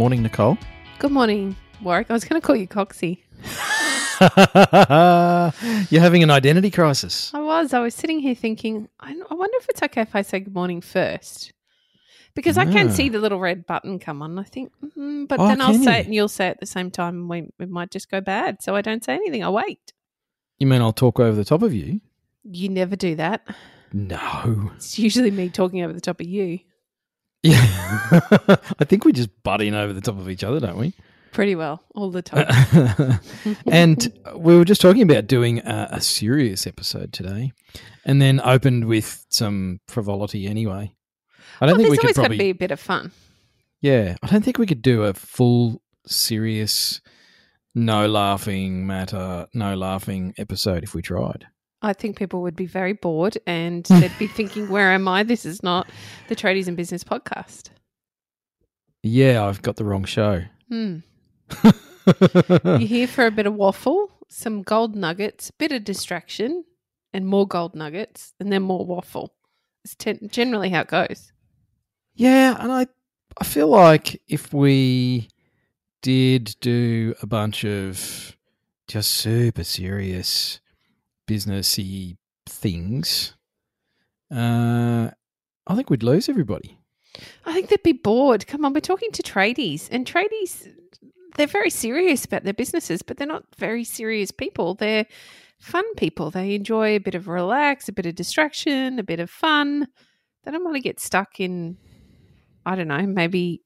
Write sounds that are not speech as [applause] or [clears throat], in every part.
Morning, Nicole. Good morning, Warwick. I was going to call you Coxie. [laughs] You're having an identity crisis. I was. I was sitting here thinking, I, I wonder if it's okay if I say good morning first. Because I can Ah. see the little red button come on. I think, mm, but Oh, then I'll can say you? it and you'll say it at the same time. And we, it might just go bad. So I don't say anything. I wait. You mean I'll talk over the top of you? You never do that. No. It's usually me talking over the top of you. Yeah. [laughs] I think we're just butt in over the top of each other, don't we? Pretty well, all the time. [laughs] and we were just talking about doing a, a serious episode today and then opened with some frivolity anyway. I don't well, think there's we could always got probably. to be a bit of fun. Yeah, I don't think we could do a full serious, no laughing matter, no laughing episode if we tried. I think people would be very bored and [laughs] they'd be thinking, where am I? This is not the Tradies and Business podcast. Yeah, I've got the wrong show. Hmm. [laughs] You're here for a bit of waffle, some gold nuggets, bit of distraction, and more gold nuggets, and then more waffle. It's ten- generally how it goes. yeah, and I, I feel like if we did do a bunch of just super serious businessy things, uh, I think we'd lose everybody. I think they'd be bored. Come on, we're talking to tradies, and tradies, they're very serious about their businesses, but they're not very serious people. They're fun people. They enjoy a bit of relax, a bit of distraction, a bit of fun. They don't want to get stuck in, I don't know, maybe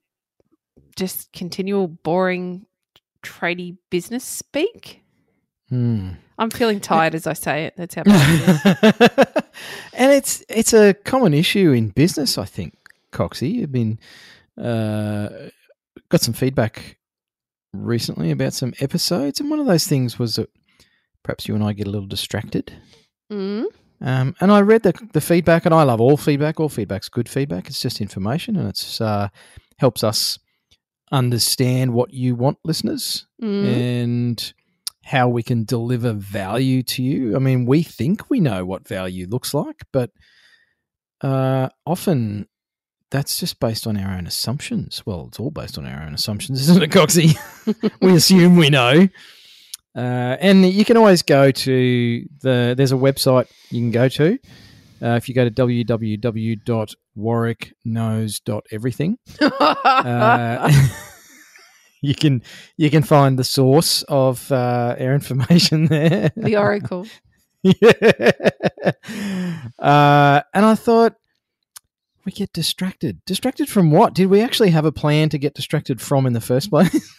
just continual boring tradie business speak. Hmm. I'm feeling tired as I say it. That's how [laughs] and it's it's a common issue in business, I think, Coxie. I've been uh, got some feedback recently about some episodes, and one of those things was that perhaps you and I get a little distracted. Mm. Um, and I read the the feedback, and I love all feedback. All feedback's good feedback. It's just information, and it's uh, helps us understand what you want, listeners Mm. and how we can deliver value to you. I mean, we think we know what value looks like, but uh, often that's just based on our own assumptions. Well, it's all based on our own assumptions, [laughs] isn't it, Coxie? [laughs] we assume we know. Uh, and you can always go to the, there's a website you can go to. Uh, if you go to www.warwickknows.everything, [laughs] uh, [laughs] you can you can find the source of uh, our information [laughs] there. the Oracle. [laughs] yeah. Uh, and I thought we get distracted. Distracted from what? Did we actually have a plan to get distracted from in the first place?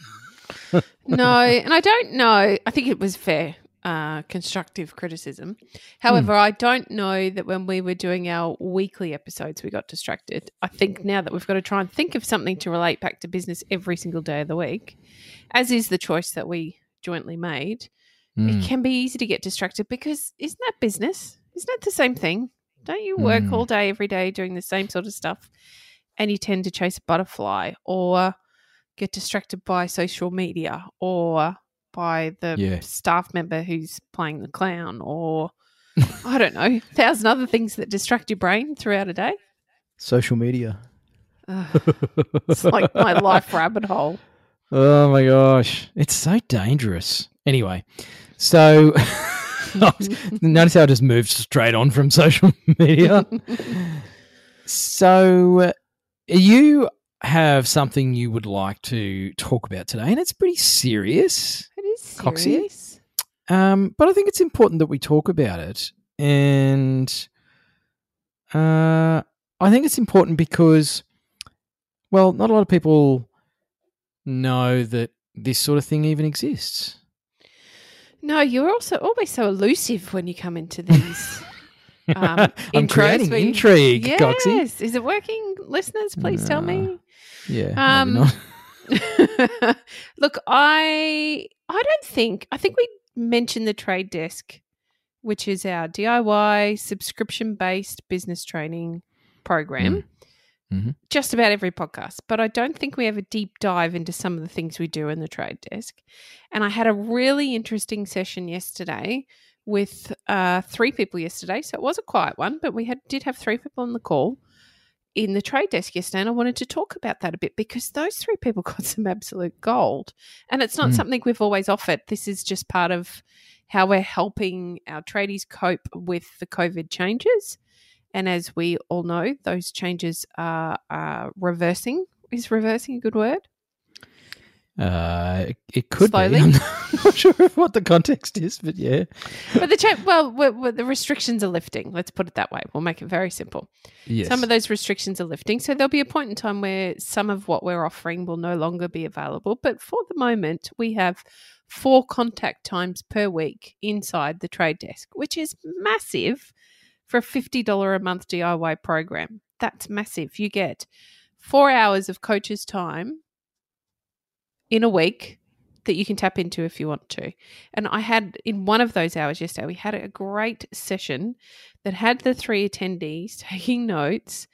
no, and I don't know. I think it was fair, uh, constructive criticism. However, I don't know that when we were doing our weekly episodes, we got distracted. I think now that we've got to try and think of something to relate back to business every single day of the week, as is the choice that we jointly made, Mm. it can be easy to get distracted because isn't that business? Isn't that the same thing? Don't you work Mm. all day, every day doing the same sort of stuff and you tend to chase a butterfly or get distracted by social media or by the Yeah. staff member who's playing the clown or [laughs] I don't know, a thousand other things that distract your brain throughout a day. Social media. Ugh, it's like my [laughs] life rabbit hole. Oh my gosh, it's so dangerous. Anyway, so [laughs] notice how I just moved straight on from social media. so uh, you have something you would like to talk about today, and it's pretty serious. It is Coxie? serious. Um, but I think it's important that we talk about it, and uh, I think it's important because, well, not a lot of people know that this sort of thing even exists. No, you're also always so elusive when you come into these [laughs] um, I'm creating you- intrigue, yes. Coxie. Is it working, listeners? Please tell me. Yeah. Um. [laughs] Look, I I don't think I think we mentioned the trade desk, which is our DIY subscription based business training program. Mhm. Just about every podcast, but I don't think we have a deep dive into some of the things we do in the trade desk. And I had a really interesting session yesterday with uh, three people yesterday, so it was a quiet one, but we had did have three people on the call in the trade desk yesterday, and I wanted to talk about that a bit because those three people [laughs] got some absolute gold. And it's not Mm. something we've always offered. This is just part of how we're helping our tradies cope with the COVID changes. And as we all know, those changes are, are reversing. Is reversing a good word? Uh, it, it could Slowly. [laughs] be. I'm not sure what the context is, but yeah. But the cha- well, we we the restrictions are lifting. Let's put it that way. We'll make it very simple. Yes. Some of those restrictions are lifting. So there'll be a point in time where some of what we're offering will no longer be available. But for the moment, we have four contact times per week inside the trade desk, which is massive for a $50 a month DIY program. That's massive. You get four hours of coach's time in a week that you can tap into if you want to. And I had in one of those hours yesterday, we had a great session that had the three attendees [laughs] taking notes,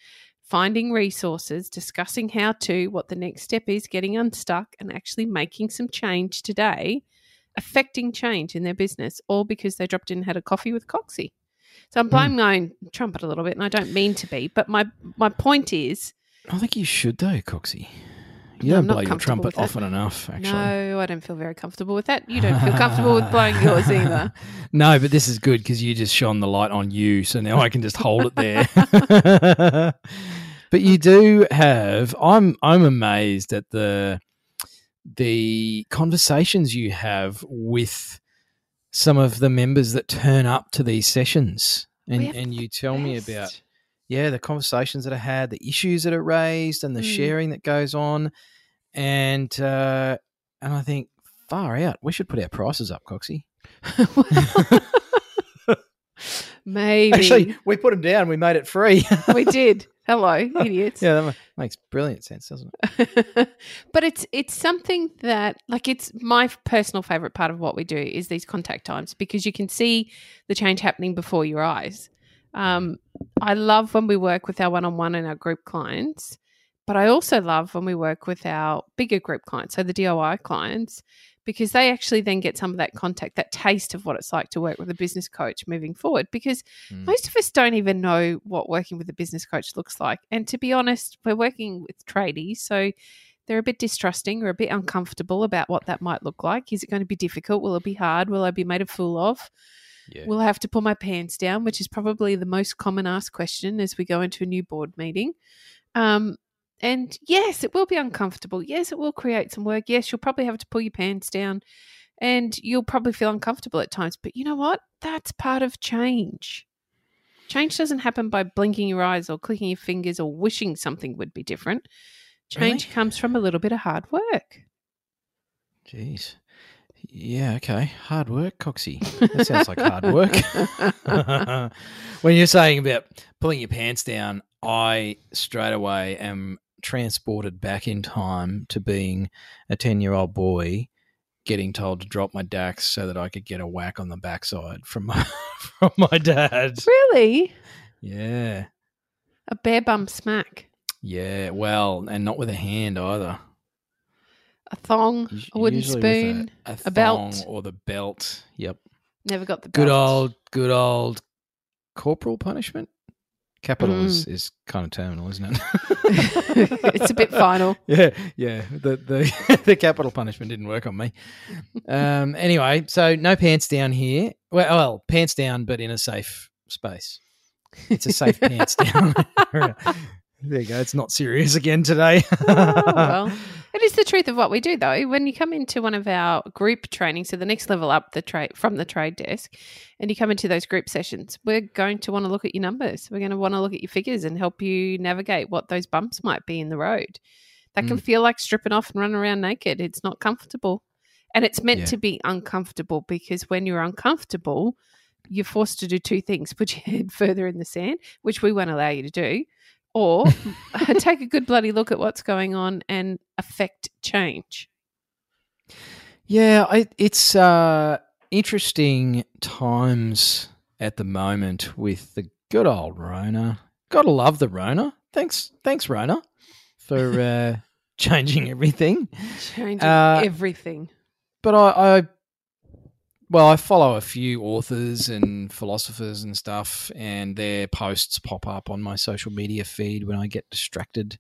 finding resources, discussing how to, what the next step is, getting unstuck, and actually making some change today, affecting change in their business, all because they dropped in and had a coffee with Coxie. So I'm hmm. blowing my own trumpet a little bit, and I don't mean to be, but my my point is, I think you should though, Coxie. You don't blow your trumpet often enough, actually. no, I don't feel very comfortable with that. You don't feel comfortable with blowing yours either. [laughs] no, but this is good because you just shone the light on you, so now I can just hold it there. [laughs] but you do have. I'm I'm amazed at the the conversations you have with some of the members that turn up to these sessions, and and you tell me about yeah the conversations that are had, the issues that are raised, and the Mm. sharing that goes on, and uh, and I think far out. We should put our prices up, Coxie. [laughs] Maybe Actually, we put them down. We made it free. we did. Hello, [laughs] idiots. yeah, that makes brilliant sense, doesn't it? [laughs] but it's it's something that like it's my personal favorite part of what we do is these contact times because you can see the change happening before your eyes. Um, I love when we work with our one-on-one and our group clients, but I also love when we work with our bigger group clients, so the DIY clients, because they actually then get some of that contact, that taste of what it's like to work with a business coach moving forward. Because Mm. most of us don't even know what working with a business coach looks like. And to be honest, we're working with tradies, so they're a bit distrusting or a bit uncomfortable about what that might look like. Is it going to be difficult? Will it be hard? Will I be made a fool of? Yeah. Will I have to pull my pants down? Which is probably the most common asked question as we go into a new board meeting. Um, and yes, it will be uncomfortable. Yes, it will create some work. Yes, you'll probably have to pull your pants down and you'll probably feel uncomfortable at times. But you know what? That's part of change. Change doesn't happen by blinking your eyes or clicking your fingers or wishing something would be different. Change Really? comes from a little bit of hard work. Jeez. Yeah, okay. Hard work, Coxie. That sounds like hard work. [laughs] when you're saying about pulling your pants down, I straight away am transported back in time to being a 10 year old boy getting told to drop my dax so that I could get a whack on the backside from my, [laughs] from my dad. Really? Yeah. A bare bum smack. Yeah. Well, and not with a hand either. A thong, Us- a wooden usually with spoon. a, a belt. thong or the belt. Yep. Never got the belt. Good old, good old corporal punishment. Capital is, Mm. is kind of terminal, isn't it? [laughs] It's a bit final. [laughs] Yeah, yeah. The the [laughs] the capital punishment didn't work on me. Um. Anyway, so no pants down here. Well, well, pants down, but in a safe space. It's a safe pants down. There you go. It's not serious again today. [laughs] Oh, well, [laughs] it is the truth of what we do, though. When you come into one of our group trainings, so the next level up the trade from the trade desk, and you come into those group sessions, we're going to want to look at your numbers. We're going to want to look at your figures and help you navigate what those bumps might be in the road. That can mm. feel like stripping off and running around naked. It's not comfortable, and it's meant Yeah. to be uncomfortable because when you're uncomfortable, you're forced to do two things put your [laughs] head further in the sand, which we won't allow you to do, or [laughs] take a good bloody look at what's going on and affect change. Yeah, I, it's uh, interesting times at the moment with the good old Rona. Gotta love the Rona. Thanks, thanks, Rona, for uh, [laughs] changing everything. Changing Uh, everything. But I, I, well, I follow a few authors and philosophers and stuff, and their posts pop up on my social media feed when I get distracted,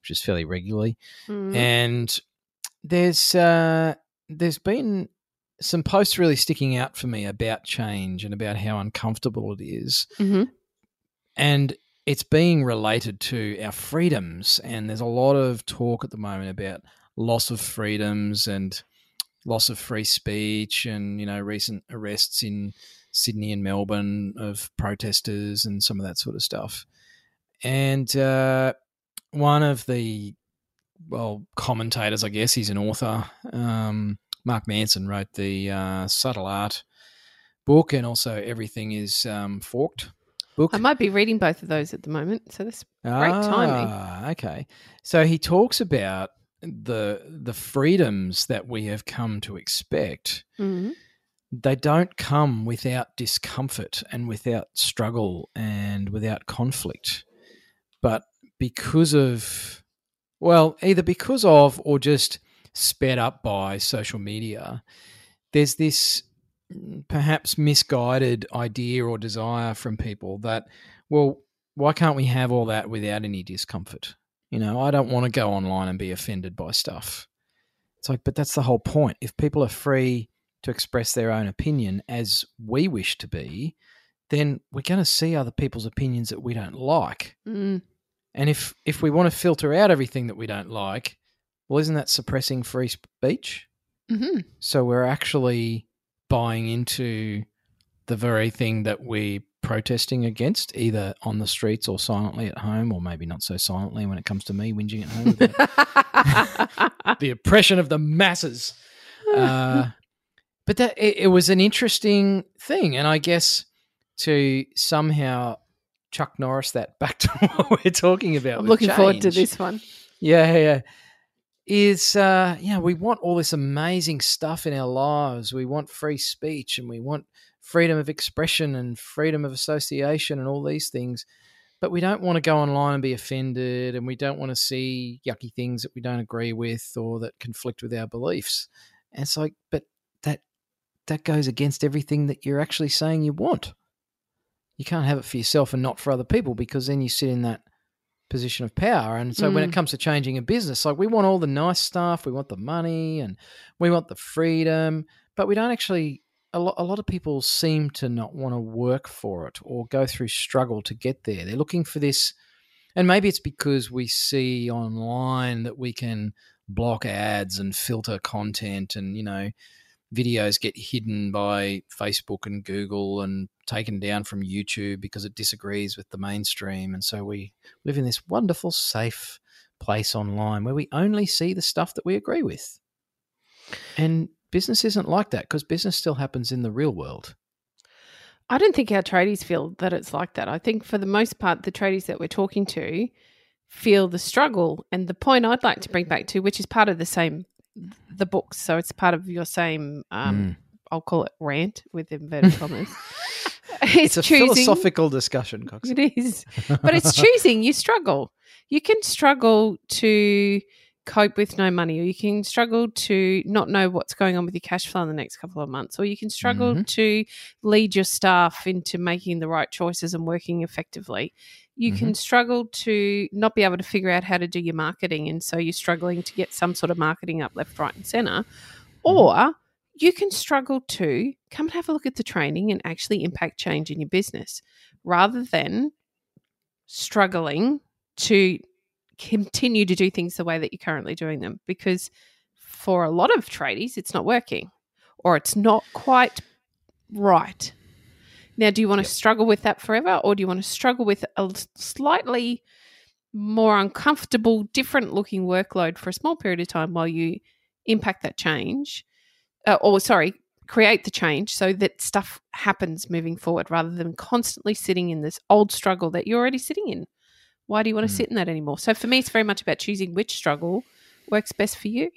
which is fairly regularly. Mm. and there's uh, there's been some posts really sticking out for me about change and about how uncomfortable it is, Mhm. and it's being related to our freedoms. And there's a lot of talk at the moment about loss of freedoms and loss of free speech, and you know recent arrests in Sydney and Melbourne of protesters and some of that sort of stuff. And uh, one of the well commentators, I guess he's an author. Um, Mark Manson wrote the uh, Subtle Art book, and also Everything is um, Forked book. I might be reading both of those at the moment, so this great timing. Ah, Okay, so he talks about the the freedoms that we have come to expect. Mhm. They don't come without discomfort and without struggle and without conflict, but because of well, either because of or just sped up by social media, there's this perhaps misguided idea or desire from people that, well, why can't we have all that without any discomfort? You know, I don't want to go online and be offended by stuff. It's like, but that's the whole point. If people are free to express their own opinion as we wish to be, then we're going to see other people's opinions that we don't like. Mm. And if if we want to filter out everything that we don't like, well, isn't that suppressing free speech? Mhm. So we're actually buying into the very thing that we're protesting against, either on the streets or silently at home, or maybe not so silently when it comes to me whinging at home [laughs] the oppression of the masses. Uh, but that it, it was an interesting thing, and I guess to somehow Chuck Norris that back to [laughs] what we're talking about. I'm looking forward to this one. Yeah, yeah. Is uh yeah, we want all this amazing stuff in our lives. We want free speech and we want freedom of expression and freedom of association and all these things. But we don't want to go online and be offended and we don't want to see yucky things that we don't agree with or that conflict with our beliefs. And it's like, but that that goes against everything that you're actually saying you want. You can't have it for yourself and not for other people because then you sit in that position of power. And so when it Mm. comes to changing a business, like we want all the nice stuff, we want the money and we want the freedom, but we don't actually. A lot, a lot of people seem to not want to work for it or go through struggle to get there. They're looking for this, and maybe it's because we see online that we can block ads and filter content, and you know, videos get hidden by Facebook and Google and taken down from YouTube because it disagrees with the mainstream. And so we live in this wonderful, safe place online where we only see the stuff that we agree with. And business isn't like that because business still happens in the real world. I don't think our tradies feel that it's like that. I think for the most part, the tradies that we're talking to feel the struggle. And the point I'd like to bring back to, which is part of the same, the books. So it's part of your same, um, Mm. I'll call it rant with inverted commas. [laughs] It's a choosing- philosophical discussion, Cox. It is. [laughs] But it's choosing. You struggle. You can struggle to cope with no money, or you can struggle to not know what's going on with your cash flow in the next couple of months, or you can struggle Mhm. to lead your staff into making the right choices and working effectively. You can struggle to not be able to figure out how to do your marketing, and so you're struggling to get some sort of marketing up left, right, and center. Or you can struggle to come and have a look at the training and actually impact change in your business rather than struggling to continue to do things the way that you're currently doing them because for a lot of tradies it's not working or it's not quite right now do you want to struggle with that forever or do you want to struggle with a slightly more uncomfortable different looking workload for a small period of time while you impact that change uh, or sorry create the change so that stuff happens moving forward rather than constantly sitting in this old struggle that you're already sitting in. Why do you want to Mm. sit in that anymore? So for me, it's very much about choosing which struggle works best for you.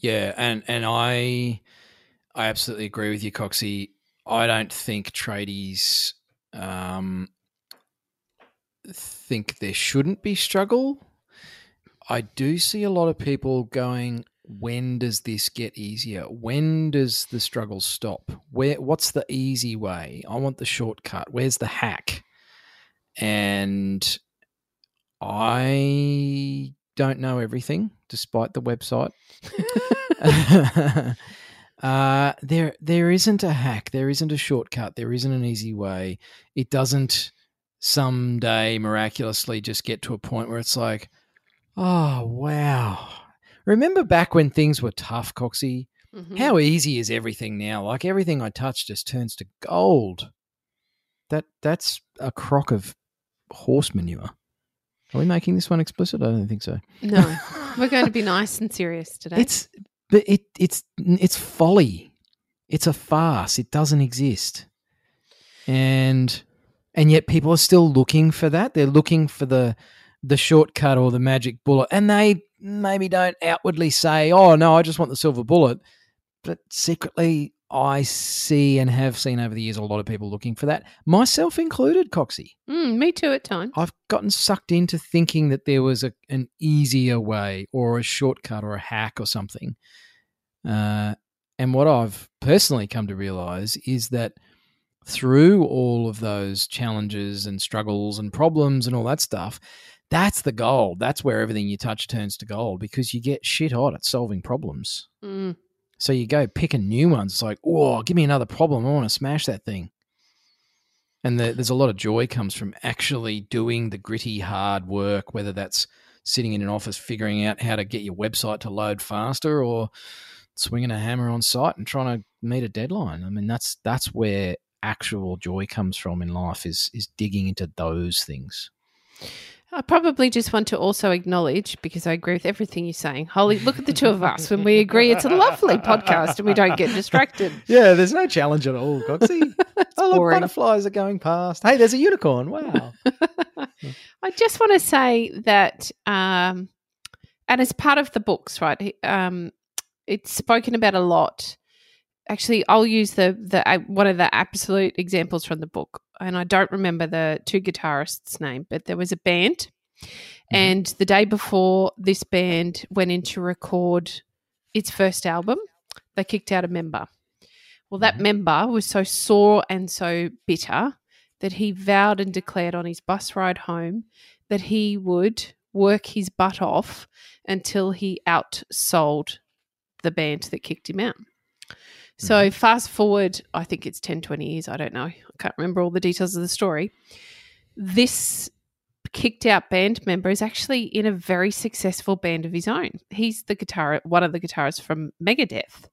Yeah, and and I I absolutely agree with you, Coxie. I don't think tradies um, think there shouldn't be struggle. I do see a lot of people going, when does this get easier? When does the struggle stop? Where what's the easy way? I want the shortcut. Where's the hack? And I don't know everything, despite the website. [laughs] [laughs] uh, there, there isn't a hack. There isn't a shortcut. There isn't an easy way. It doesn't someday miraculously just get to a point where it's like, oh wow. Remember back when things were tough, Coxie? Mhm. How easy is everything now? Like everything I touch just turns to gold. That that's a crock of horse manure. Are we making this one explicit? I don't think so. No, [laughs] we're going to be nice and serious today. It's but it it's it's folly. It's a farce. It doesn't exist. And and yet people are still looking for that. They're looking for the the shortcut or the magic bullet. And they maybe don't outwardly say, "Oh no, I just want the silver bullet." But secretly I see and have seen over the years a lot of people looking for that, myself included, Coxie. Mm, me too at times. I've gotten sucked into thinking that there was a, an easier way or a shortcut or a hack or something. Uh, and what I've personally come to realize is that through all of those challenges and struggles and problems and all that stuff, that's the gold. That's where everything you touch turns to gold because you get shit hot at solving problems. Mm. So you go picking new ones. It's like, oh, give me another problem. I want to smash that thing. And the, there's a lot of joy comes from actually doing the gritty, hard work, whether that's sitting in an office figuring out how to get your website to load faster or swinging a hammer on site and trying to meet a deadline. I mean, that's that's where actual joy comes from in life is is digging into those things. I probably just want to also acknowledge, because I agree with everything you're saying, Holly, look at the two of us. When we agree, it's a lovely podcast and we don't get distracted. [laughs] Yeah, there's no challenge at all, Coxie. [laughs] oh, look, boring. butterflies are going past. Hey, there's a unicorn. Wow. [laughs] I just want to say that, um, and as part of the books, right? Um, it's spoken about a lot. Actually, I'll use the the uh, one of the absolute examples from the book, and I don't remember the two guitarists' name, but there was a band, and the day before this band went in to record its first album, they kicked out a member. Well, that Mhm. member was so sore and so bitter that he vowed and declared on his bus ride home that he would work his butt off until he outsold the band that kicked him out. So fast forward, I think it's 10, 20 years, I don't know. I can't remember all the details of the story. This kicked out band member is actually in a very successful band of his own. He's the guitar one of the guitarists from Megadeth.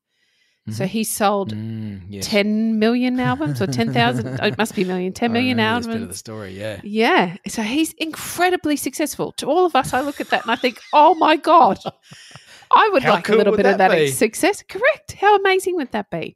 So he sold Mm, yes. 10 million [laughs] albums or 10,000 it must be million 10 I million this bit of the story, yeah. yeah so he's incredibly successful to all of us i look at that and i think oh my god [laughs] i would How like cool a little bit of that that be? success correct how amazing would that be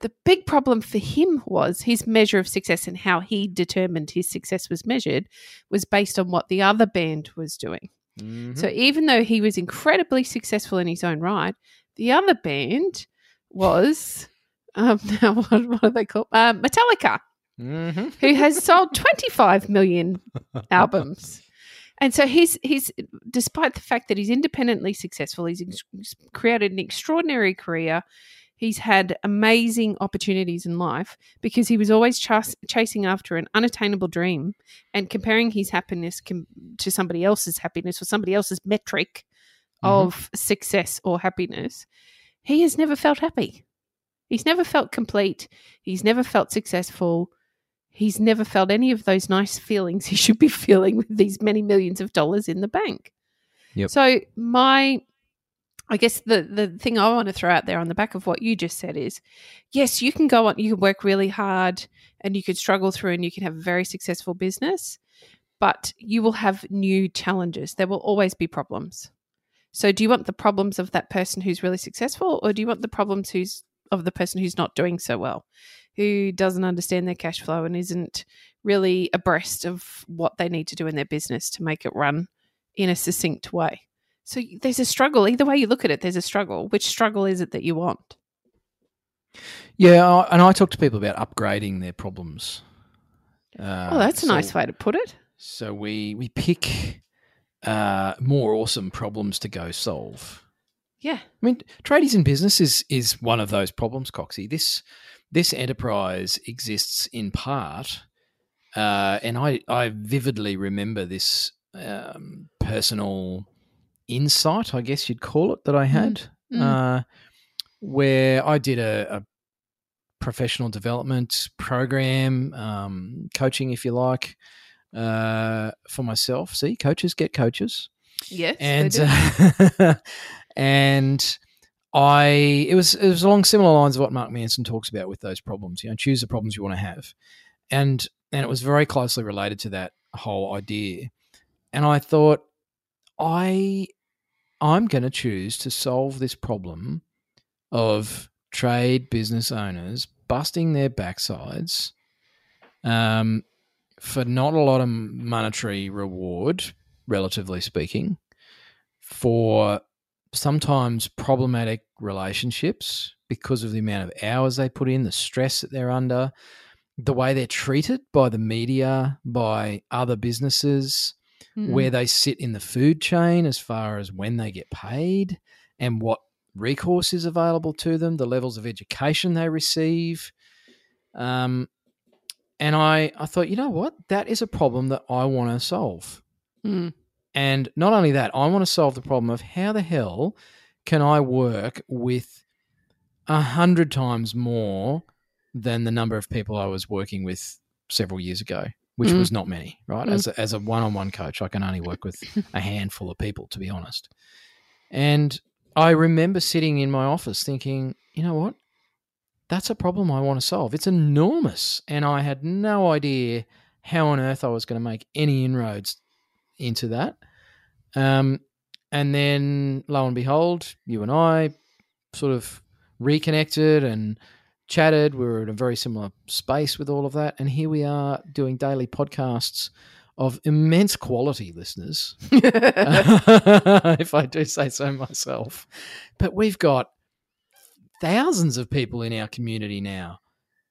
the big problem for him was his measure of success and how he determined his success was measured was based on what the other band was doing Mm-hmm. so even though he was incredibly successful in his own right, the other band was um, [laughs] now what, what are they called? Uh, Metallica, hmm who has sold 25 million [laughs] albums. And so he's he's despite the fact that he's independently successful, he's ex- created an extraordinary career. He's had amazing opportunities in life because he was always chas- chasing after an unattainable dream and comparing his happiness com- to somebody else's happiness or somebody else's metric mm-hmm. of success or happiness. He has never felt happy. He's never felt complete. He's never felt successful. He's never felt any of those nice feelings [laughs] he should be feeling with these many millions of dollars in the bank. Yep. So my I guess the the thing I want to throw out there on the back of what you just said is yes, you can go on you can work really hard and you can struggle through and you can have a very successful business, but you will have new challenges. There will always be problems. So do you want the problems of that person who's really successful or do you want the problems who's of the person who's not doing so well, who doesn't understand their cash flow and isn't really abreast of what they need to do in their business to make it run in a succinct way. So there's a struggle. Either way you look at it, there's a struggle. Which struggle is it that you want? Yeah, and I talk to people about upgrading their problems. Uh, oh, that's a so, nice way to put it. So we we pick uh, more awesome problems to go solve. Yeah, I mean, tradies in business is is one of those problems, Coxie. This this enterprise exists in part, uh, and I I vividly remember this um, personal insight, I guess you'd call it, that I had, mm. Uh, where I did a, a professional development program, um, coaching, if you like, uh, for myself. See, coaches get coaches. Yes, and uh, [laughs] and I it was it was along similar lines of what Mark Manson talks about with those problems. You know, choose the problems you want to have, and and it was very closely related to that whole idea. And I thought, I I'm going to choose to solve this problem of trade business owners busting their backsides um, for not a lot of monetary reward, relatively speaking, for sometimes problematic relationships because of the amount of hours they put in, the stress that they're under, the way they're treated by the media, by other businesses, mm-hmm. where they sit in the food chain as far as when they get paid and what recourse is available to them, the levels of education they receive. Um, and I, I thought, you know what? That is a problem that I want to solve. Mm. And not only that, I want to solve the problem of how the hell can I work with a hundred times more than the number of people I was working with several years ago, which mm. was not many, right? Mm. As a, as a one-on-one coach, I can only work with a handful of people, to be honest. And I remember sitting in my office thinking, you know what? That's a problem I want to solve. It's enormous. And I had no idea how on earth I was going to make any inroads into that. Um, and then lo and behold, you and I sort of reconnected and chatted. We were in a very similar space with all of that. And here we are doing daily podcasts of immense quality, listeners, [laughs] [laughs] if I do say so myself. But we've got thousands of people in our community now.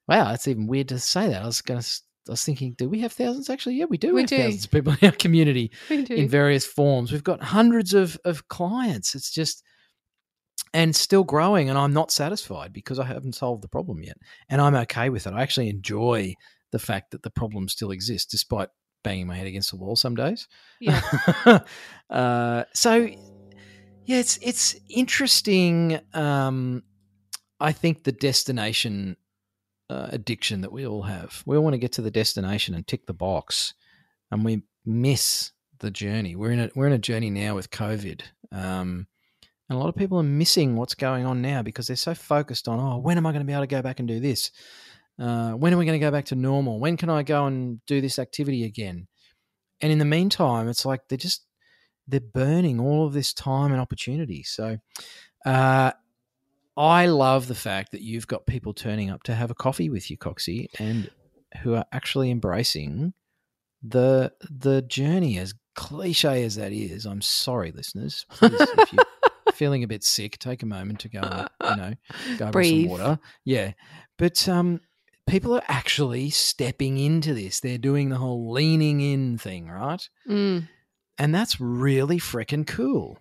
Wow, that's even weird to say that. I was going to. I was thinking, do we have thousands? Actually, yeah, we do. We have do. thousands of people in our community in various forms. We've got hundreds of of clients. It's just and still growing, and I'm not satisfied because I haven't solved the problem yet, and I'm okay with it. I actually enjoy the fact that the problem still exists, despite banging my head against the wall some days. Yeah. [laughs] uh, so yeah, it's it's interesting. Um, I think the destination uh, addiction that we all have. We all want to get to the destination and tick the box, and we miss the journey. We're in a we're in a journey now with COVID. Um, and a lot of people are missing what's going on now because they're so focused on, oh, when am I going to be able to go back and do this? Uh, when are we going to go back to normal? When can I go and do this activity again? And in the meantime, it's like they're just they're burning all of this time and opportunity. So, uh, I love the fact that you've got people turning up to have a coffee with you, Coxie, and who are actually embracing the the journey. As cliche as that is, I'm sorry, listeners. Please, if you're [laughs] feeling a bit sick, take a moment to go, and, you know, go Breathe. some water. Yeah, but um, people are actually stepping into this. They're doing the whole leaning in thing, right? Mm. And that's really freaking cool.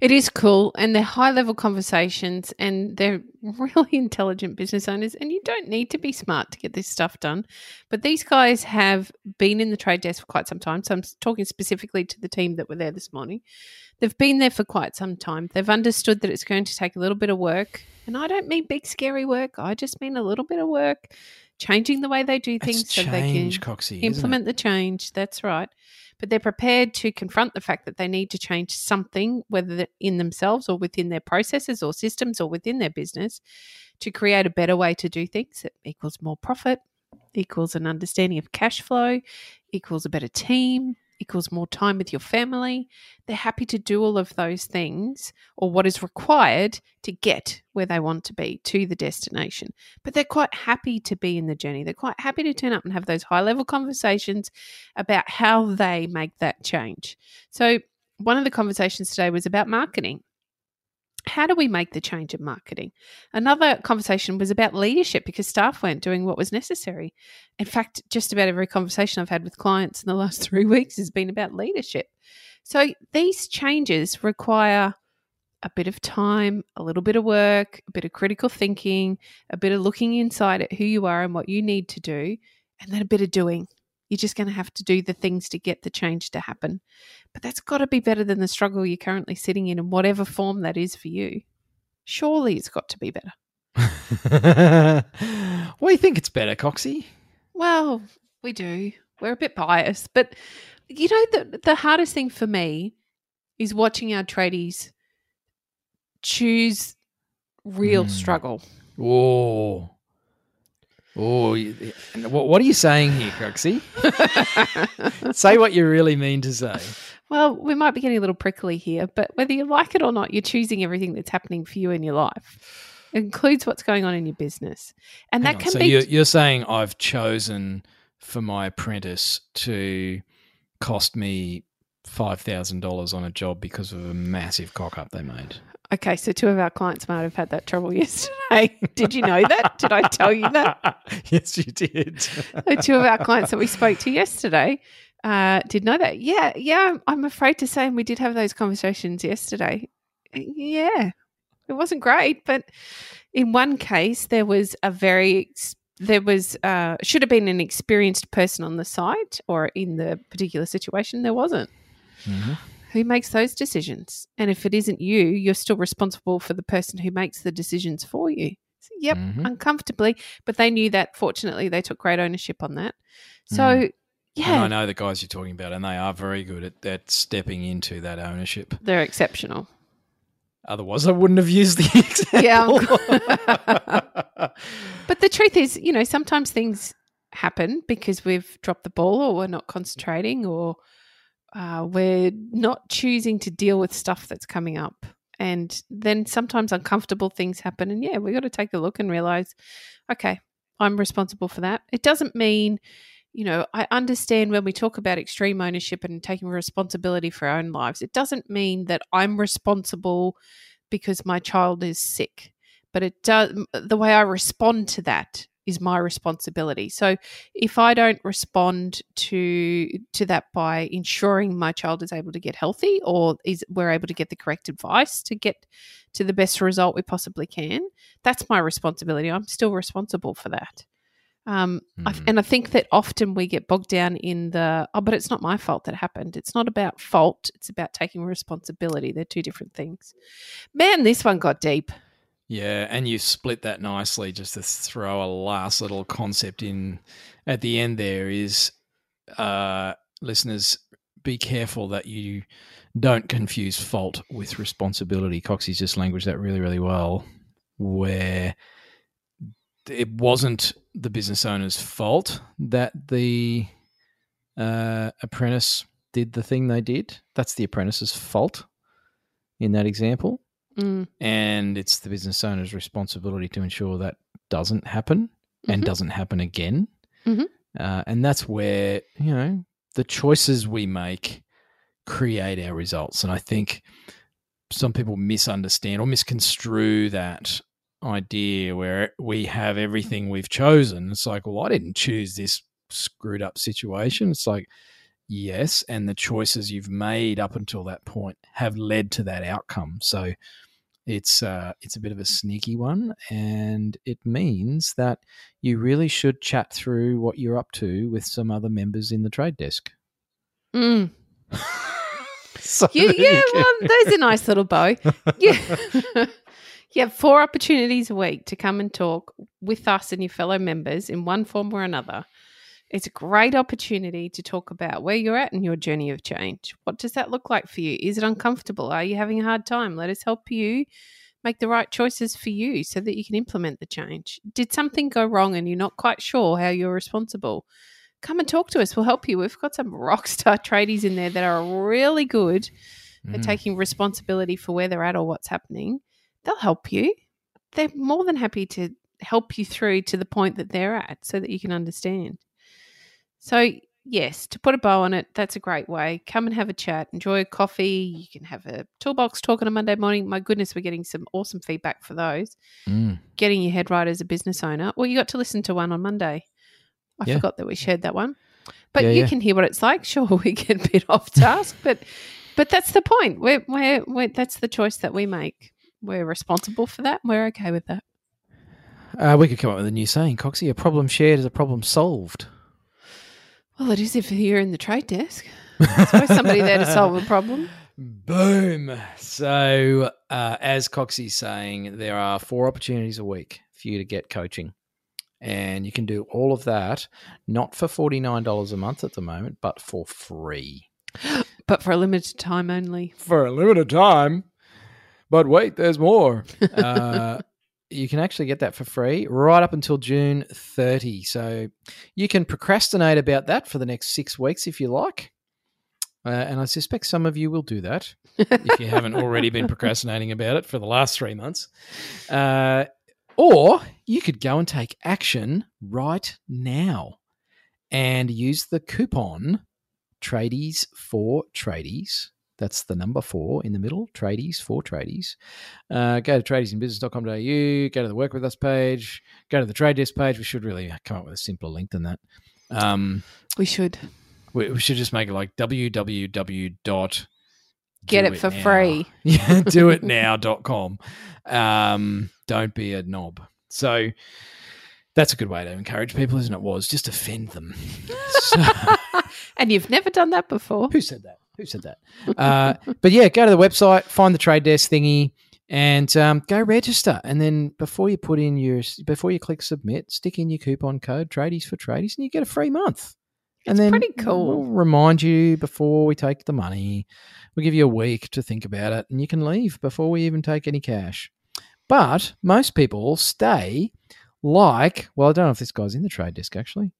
It is cool, and they're high level conversations, and they're [laughs] really intelligent business owners. And you don't need to be smart to get this stuff done. But these guys have been in the trade desk for quite some time. So I'm talking specifically to the team that were there this morning. They've been there for quite some time. They've understood that it's going to take a little bit of work. And I don't mean big, scary work, I just mean a little bit of work, changing the way they do things it's so change, they can Coxie, implement the change. That's right but they're prepared to confront the fact that they need to change something, whether in themselves or within their processes or systems or within their business, to create a better way to do things that equals more profit, equals an understanding of cash flow, equals a better team, equals more time with your family. They're happy to do all of those things or what is required to get where they want to be to the destination. But they're quite happy to be in the journey. They're quite happy to turn up and have those high level conversations about how they make that change. So, one of the conversations today was about marketing how do we make the change in marketing? Another conversation was about leadership because staff weren't doing what was necessary. In fact, just about every conversation I've had with clients in the [laughs] last three weeks has been about leadership. So these changes require a bit of time, a little bit of work, a bit of critical thinking, a bit of looking inside at who you are and what you need to do, and then a bit of doing. You're just going to have to do the things to get the change to happen. But that's got to be better than the struggle you're currently sitting in, in whatever form that is for you. Surely it's got to be better. [laughs] Do you think it's better, Coxie? Well, we do. We're a bit biased. But, you know, the, the hardest thing for me is watching our tradies choose real Mm. struggle. Oh. Oh, what what are you saying here, Coxie? [laughs] say what you really mean to say. Well, we might be getting a little prickly here, but whether you like it or not, you're choosing everything that's happening for you in your life. It includes what's going on in your business. And Hang that on, can so be You're, you're saying I've chosen for my apprentice to cost me five thousand dollars on a job because of a massive cock up they made. Okay, so two of our clients might have had that trouble [laughs] yesterday. Did you know that? Did I tell you that? [laughs] yes, you did. The two of our clients that we spoke to yesterday uh, did know that. Yeah, yeah, I'm, afraid to say, and we did have those conversations yesterday. Yeah, it wasn't great, but in one case, there was a very there was uh, should have been an experienced person on the site, or in the particular situation, there wasn't. Mhm. Who makes those decisions? And if it isn't you, you're still responsible for the person who makes the decisions for you. So, yep, Mhm. uncomfortably, but they knew that. Fortunately, they took great ownership on that. So, Mm. And yeah, I know the guys you're talking about, and they are very good at, at stepping into that ownership. they're exceptional. Otherwise, I wouldn't have used the [laughs] example. Yeah, [laughs] But the truth is, you know, sometimes things happen because we've dropped the ball or we're not concentrating or uh, we're not choosing to deal with stuff that's coming up. And then sometimes uncomfortable things happen. And yeah, we've got to take a look and realize, okay, I'm responsible for that. It doesn't mean, you know, I understand when we talk about extreme ownership and taking responsibility for our own lives, it doesn't mean that I'm responsible because my child is sick but it does the way I respond to that is my responsibility. So if I don't respond to to that by ensuring my child is able to get healthy or is we're able to get the correct advice to get to the best result we possibly can, that's my responsibility. I'm still responsible for that. Um, I, Mhm. and I think that often we get bogged down in the oh, but it's not my fault that happened. It's not about fault. It's about taking responsibility. They're two different things. Man, this one got deep. Yeah, and you split that nicely just to throw a last little concept in at the end there is uh listeners be careful that you don't confuse fault with responsibility. Coxie's just languaged that really, really well, where it wasn't the business owner's fault that the uh, apprentice did the thing they did. That's the apprentice's fault in that example Mm, and it's the business owner's responsibility to ensure that doesn't happen and Mhm. doesn't happen again. Mhm. Uh, and that's where you know the choices we make create our results. And I think some people misunderstand or misconstrue that idea where we have everything we've chosen. It's like, well, I didn't choose this screwed up situation. It's like, yes, and the choices you've made up until that point have led to that outcome. So it's uh, it's a bit of a sneaky one, and it means that you really should chat through what you're up to with some other members in the trade desk. mm. [laughs] So You, yeah, you well, there's a nice little bow. [laughs] Yeah. [laughs] you have four opportunities a week to come and talk with us and your fellow members in one form or another. It's a great opportunity to talk about where you're at in your journey of change. What does that look like for you? Is it uncomfortable? Are you having a hard time? Let us help you make the right choices for you so that you can implement the change. Did something go wrong and you're not quite sure how you're responsible? come and talk to us. We'll help you. We've got some [laughs] rock star tradies in there that are really good at Mm. taking responsibility for where they're at or what's happening. They'll help you. They're more than happy to help you through to the point that they're at so that you can understand. So, yes, to put a bow on it, that's a great way. Come and have a chat, enjoy a coffee. You can have a toolbox talk on a Monday morning. My goodness, we're getting some awesome feedback for those. Mm. Getting your head right as a business owner. Well, you got to listen to one on Monday. I Yeah. forgot that we shared that one. But Yeah, you yeah. can hear what it's like. Sure, [laughs] we get a bit off task, but but that's the point. We're, we're, we're, that's the choice that we make. We're responsible for that. We're okay with that. Uh, we could come up with a new saying, Coxie. A problem shared is a problem solved. Well, it is if you're in the trade desk. There's always somebody there to solve a problem. [laughs] Boom. So, uh, as Coxie's saying, there are four opportunities a week for you to get coaching. And you can do all of that, not for $49 a month at the moment, but for free. [gasps] But for a limited time only. For a limited time. But wait, there's more. [laughs] uh, you can actually get that for free right up until June 30. So you can procrastinate about that for the next six weeks if you like. Uh, and I suspect some of you will do that if you haven't already been procrastinating about it for the last three months. Uh, or you could go and take action right now and use the coupon tradies for tradies. That's the number four in the middle, tradies for tradies. Uh, go to tradiesinbusiness.com.au, go to the work with us page, go to the trade desk page. We should really come up with a simpler link than that. Um, We should we, we should just make it like www. dot get do it for now. [laughs] free. Yeah, do it now.com. Um, don't be a knob. So that's a good way to encourage people, isn't it? Was just offend them. [laughs] So- And you've never done that before. who said that? [laughs] Who said that? Uh, but yeah, go to the website, find the trade desk thingy, and um, go register. And then before you put in your, before you click submit, stick in your coupon code tradies for tradies, and you get a free month. and It's then pretty cool. We'll remind you before we take the money. We'll give you a week to think about it, and you can leave before we even take any cash. But most people stay like, well, I don't know if this guy's in the trade desk actually.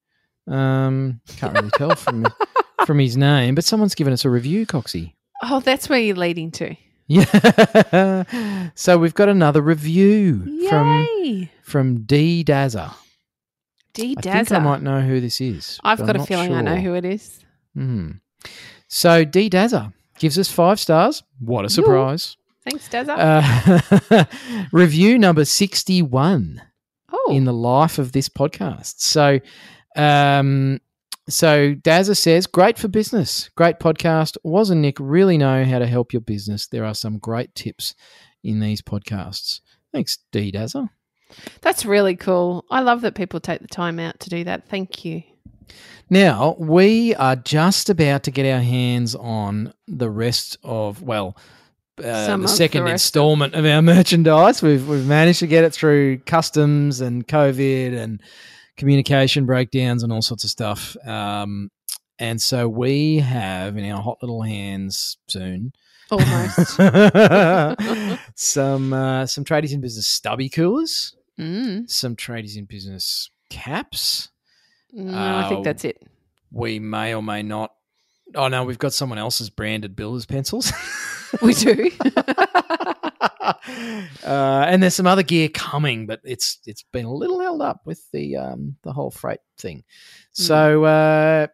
Um, can't really tell from [laughs] from his name, but someone's given us a review, Coxie. Oh, that's where you're leading to. Yeah. [laughs] so we've got another review from Yay! from D Dazza. D I think I might know who this is. I've got I'm a feeling I know who it is. Hmm. So D Dazza gives us five stars. What a surprise! Thanks, Dazza. Uh, [laughs] review number sixty-one. oh, in the life of this podcast. So, um, so Dazza says, "Great for business, great podcast. Waz and Nick really know how to help your business? There are some great tips in these podcasts. Thanks, D Dazza. that's really cool. I love that people take the time out to do that. Thank you. Now we are just about to get our hands on the rest of well." Uh, the the second of- installment of our [laughs] merchandise. We've we've managed to get it through customs and COVID and communication breakdowns and all sorts of stuff. Um, and so we have in our hot little hands soon Almost. [laughs] some uh, some tradies in business stubby coolers, mm. some tradies in business caps. No, I Uh, think that's it. We may or may not. Oh no, we've got someone else's branded builders pencils. We do. [laughs] [laughs] uh, and there's some other gear coming, but it's it's been a little held up with the um, the whole freight thing. So uh,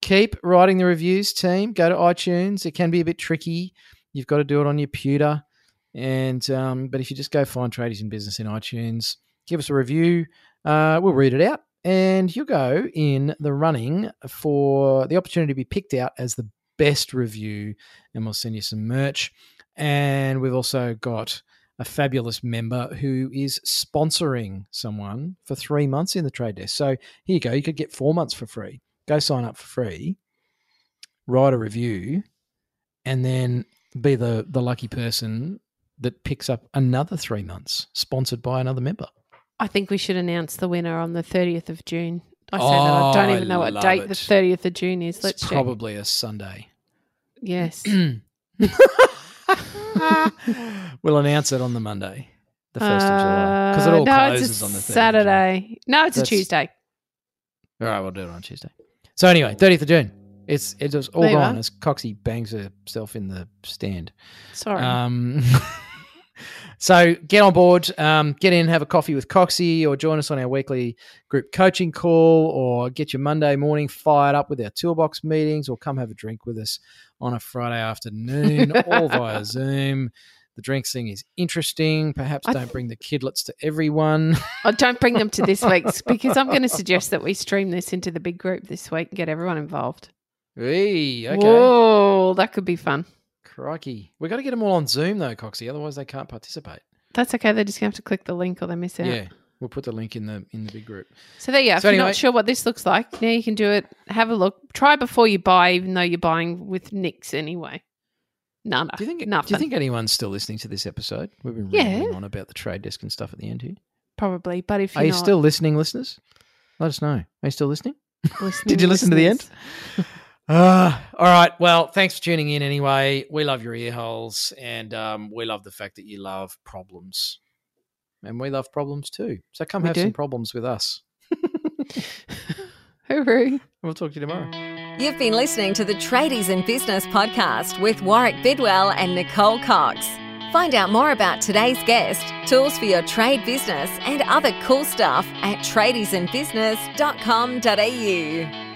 keep writing the reviews, team. Go to iTunes. It can be a bit tricky. You've got to do it on your pewter, and um, but if you just go find Tradies in Business in iTunes, give us a review. Uh, we'll read it out, and you'll go in the running for the opportunity to be picked out as the best review, and we'll send you some merch. And we've also got a fabulous member who is sponsoring someone for three months in the trade desk. So here you go. You could get four months for free. Go sign up for free, write a review, and then be the, the lucky person that picks up another three months sponsored by another member. I think we should announce the winner on the 30th of June. I say that. Oh, I don't I even know what date it. the 30th of June is. Let's it's check. probably a Sunday. Yes. [clears throat] [laughs] [laughs] we'll announce it on the Monday, the 1st of July. Because it Uh, all no, closes it's a on the 30th of July. Saturday. No, it's That's- a Tuesday. All right, we'll do it on Tuesday. So anyway, 30th of June. It's it's all There you gone are. as Coxie bangs herself in the stand. Sorry. Um, [laughs] so get on board, um, get in, have a coffee with Coxie, or join us on our weekly group coaching call, or get your Monday morning fired up with our toolbox meetings, or come have a drink with us on a Friday afternoon, all via [laughs] Zoom. The drinks thing is interesting. Perhaps I don't th- bring the kidlets to everyone. oh, don't bring them to this week's [laughs] because I'm going to suggest that we stream this into the big group this week and get everyone involved. hey, okay. Whoa, that could be fun. Crikey. We've got to get them all on Zoom, though, Coxie. Otherwise, they can't participate. That's okay. They're just going to have to click the link or they miss out. Yeah. We'll put the link in the in the big group. So there you go. If So you're not sure what this looks like, now you can do it. Have a look. Try before you buy, even though you're buying with Nicks anyway. No. Do you think? nothing? Do you think anyone's still listening to this episode? We've been Yeah. rambling on about the trade desk and stuff at the end here. Probably. But if you're Are you not still listening, listeners? Let us know. Are you still listening? listening, [laughs] Did you listen to the end? Uh, [laughs] all right. Well, thanks for tuning in anyway. We love your ear holes and um, we love the fact that you love problems. And we love problems too. So come We have do. some problems with us. [laughs] Hooroo. We'll talk to you tomorrow. You've been listening to the Tradies in Business podcast with Warwick Bidwell and Nicole Cox. Find out more about today's guest, tools for your trade business, and other cool stuff at tradiesinbusiness.com.au.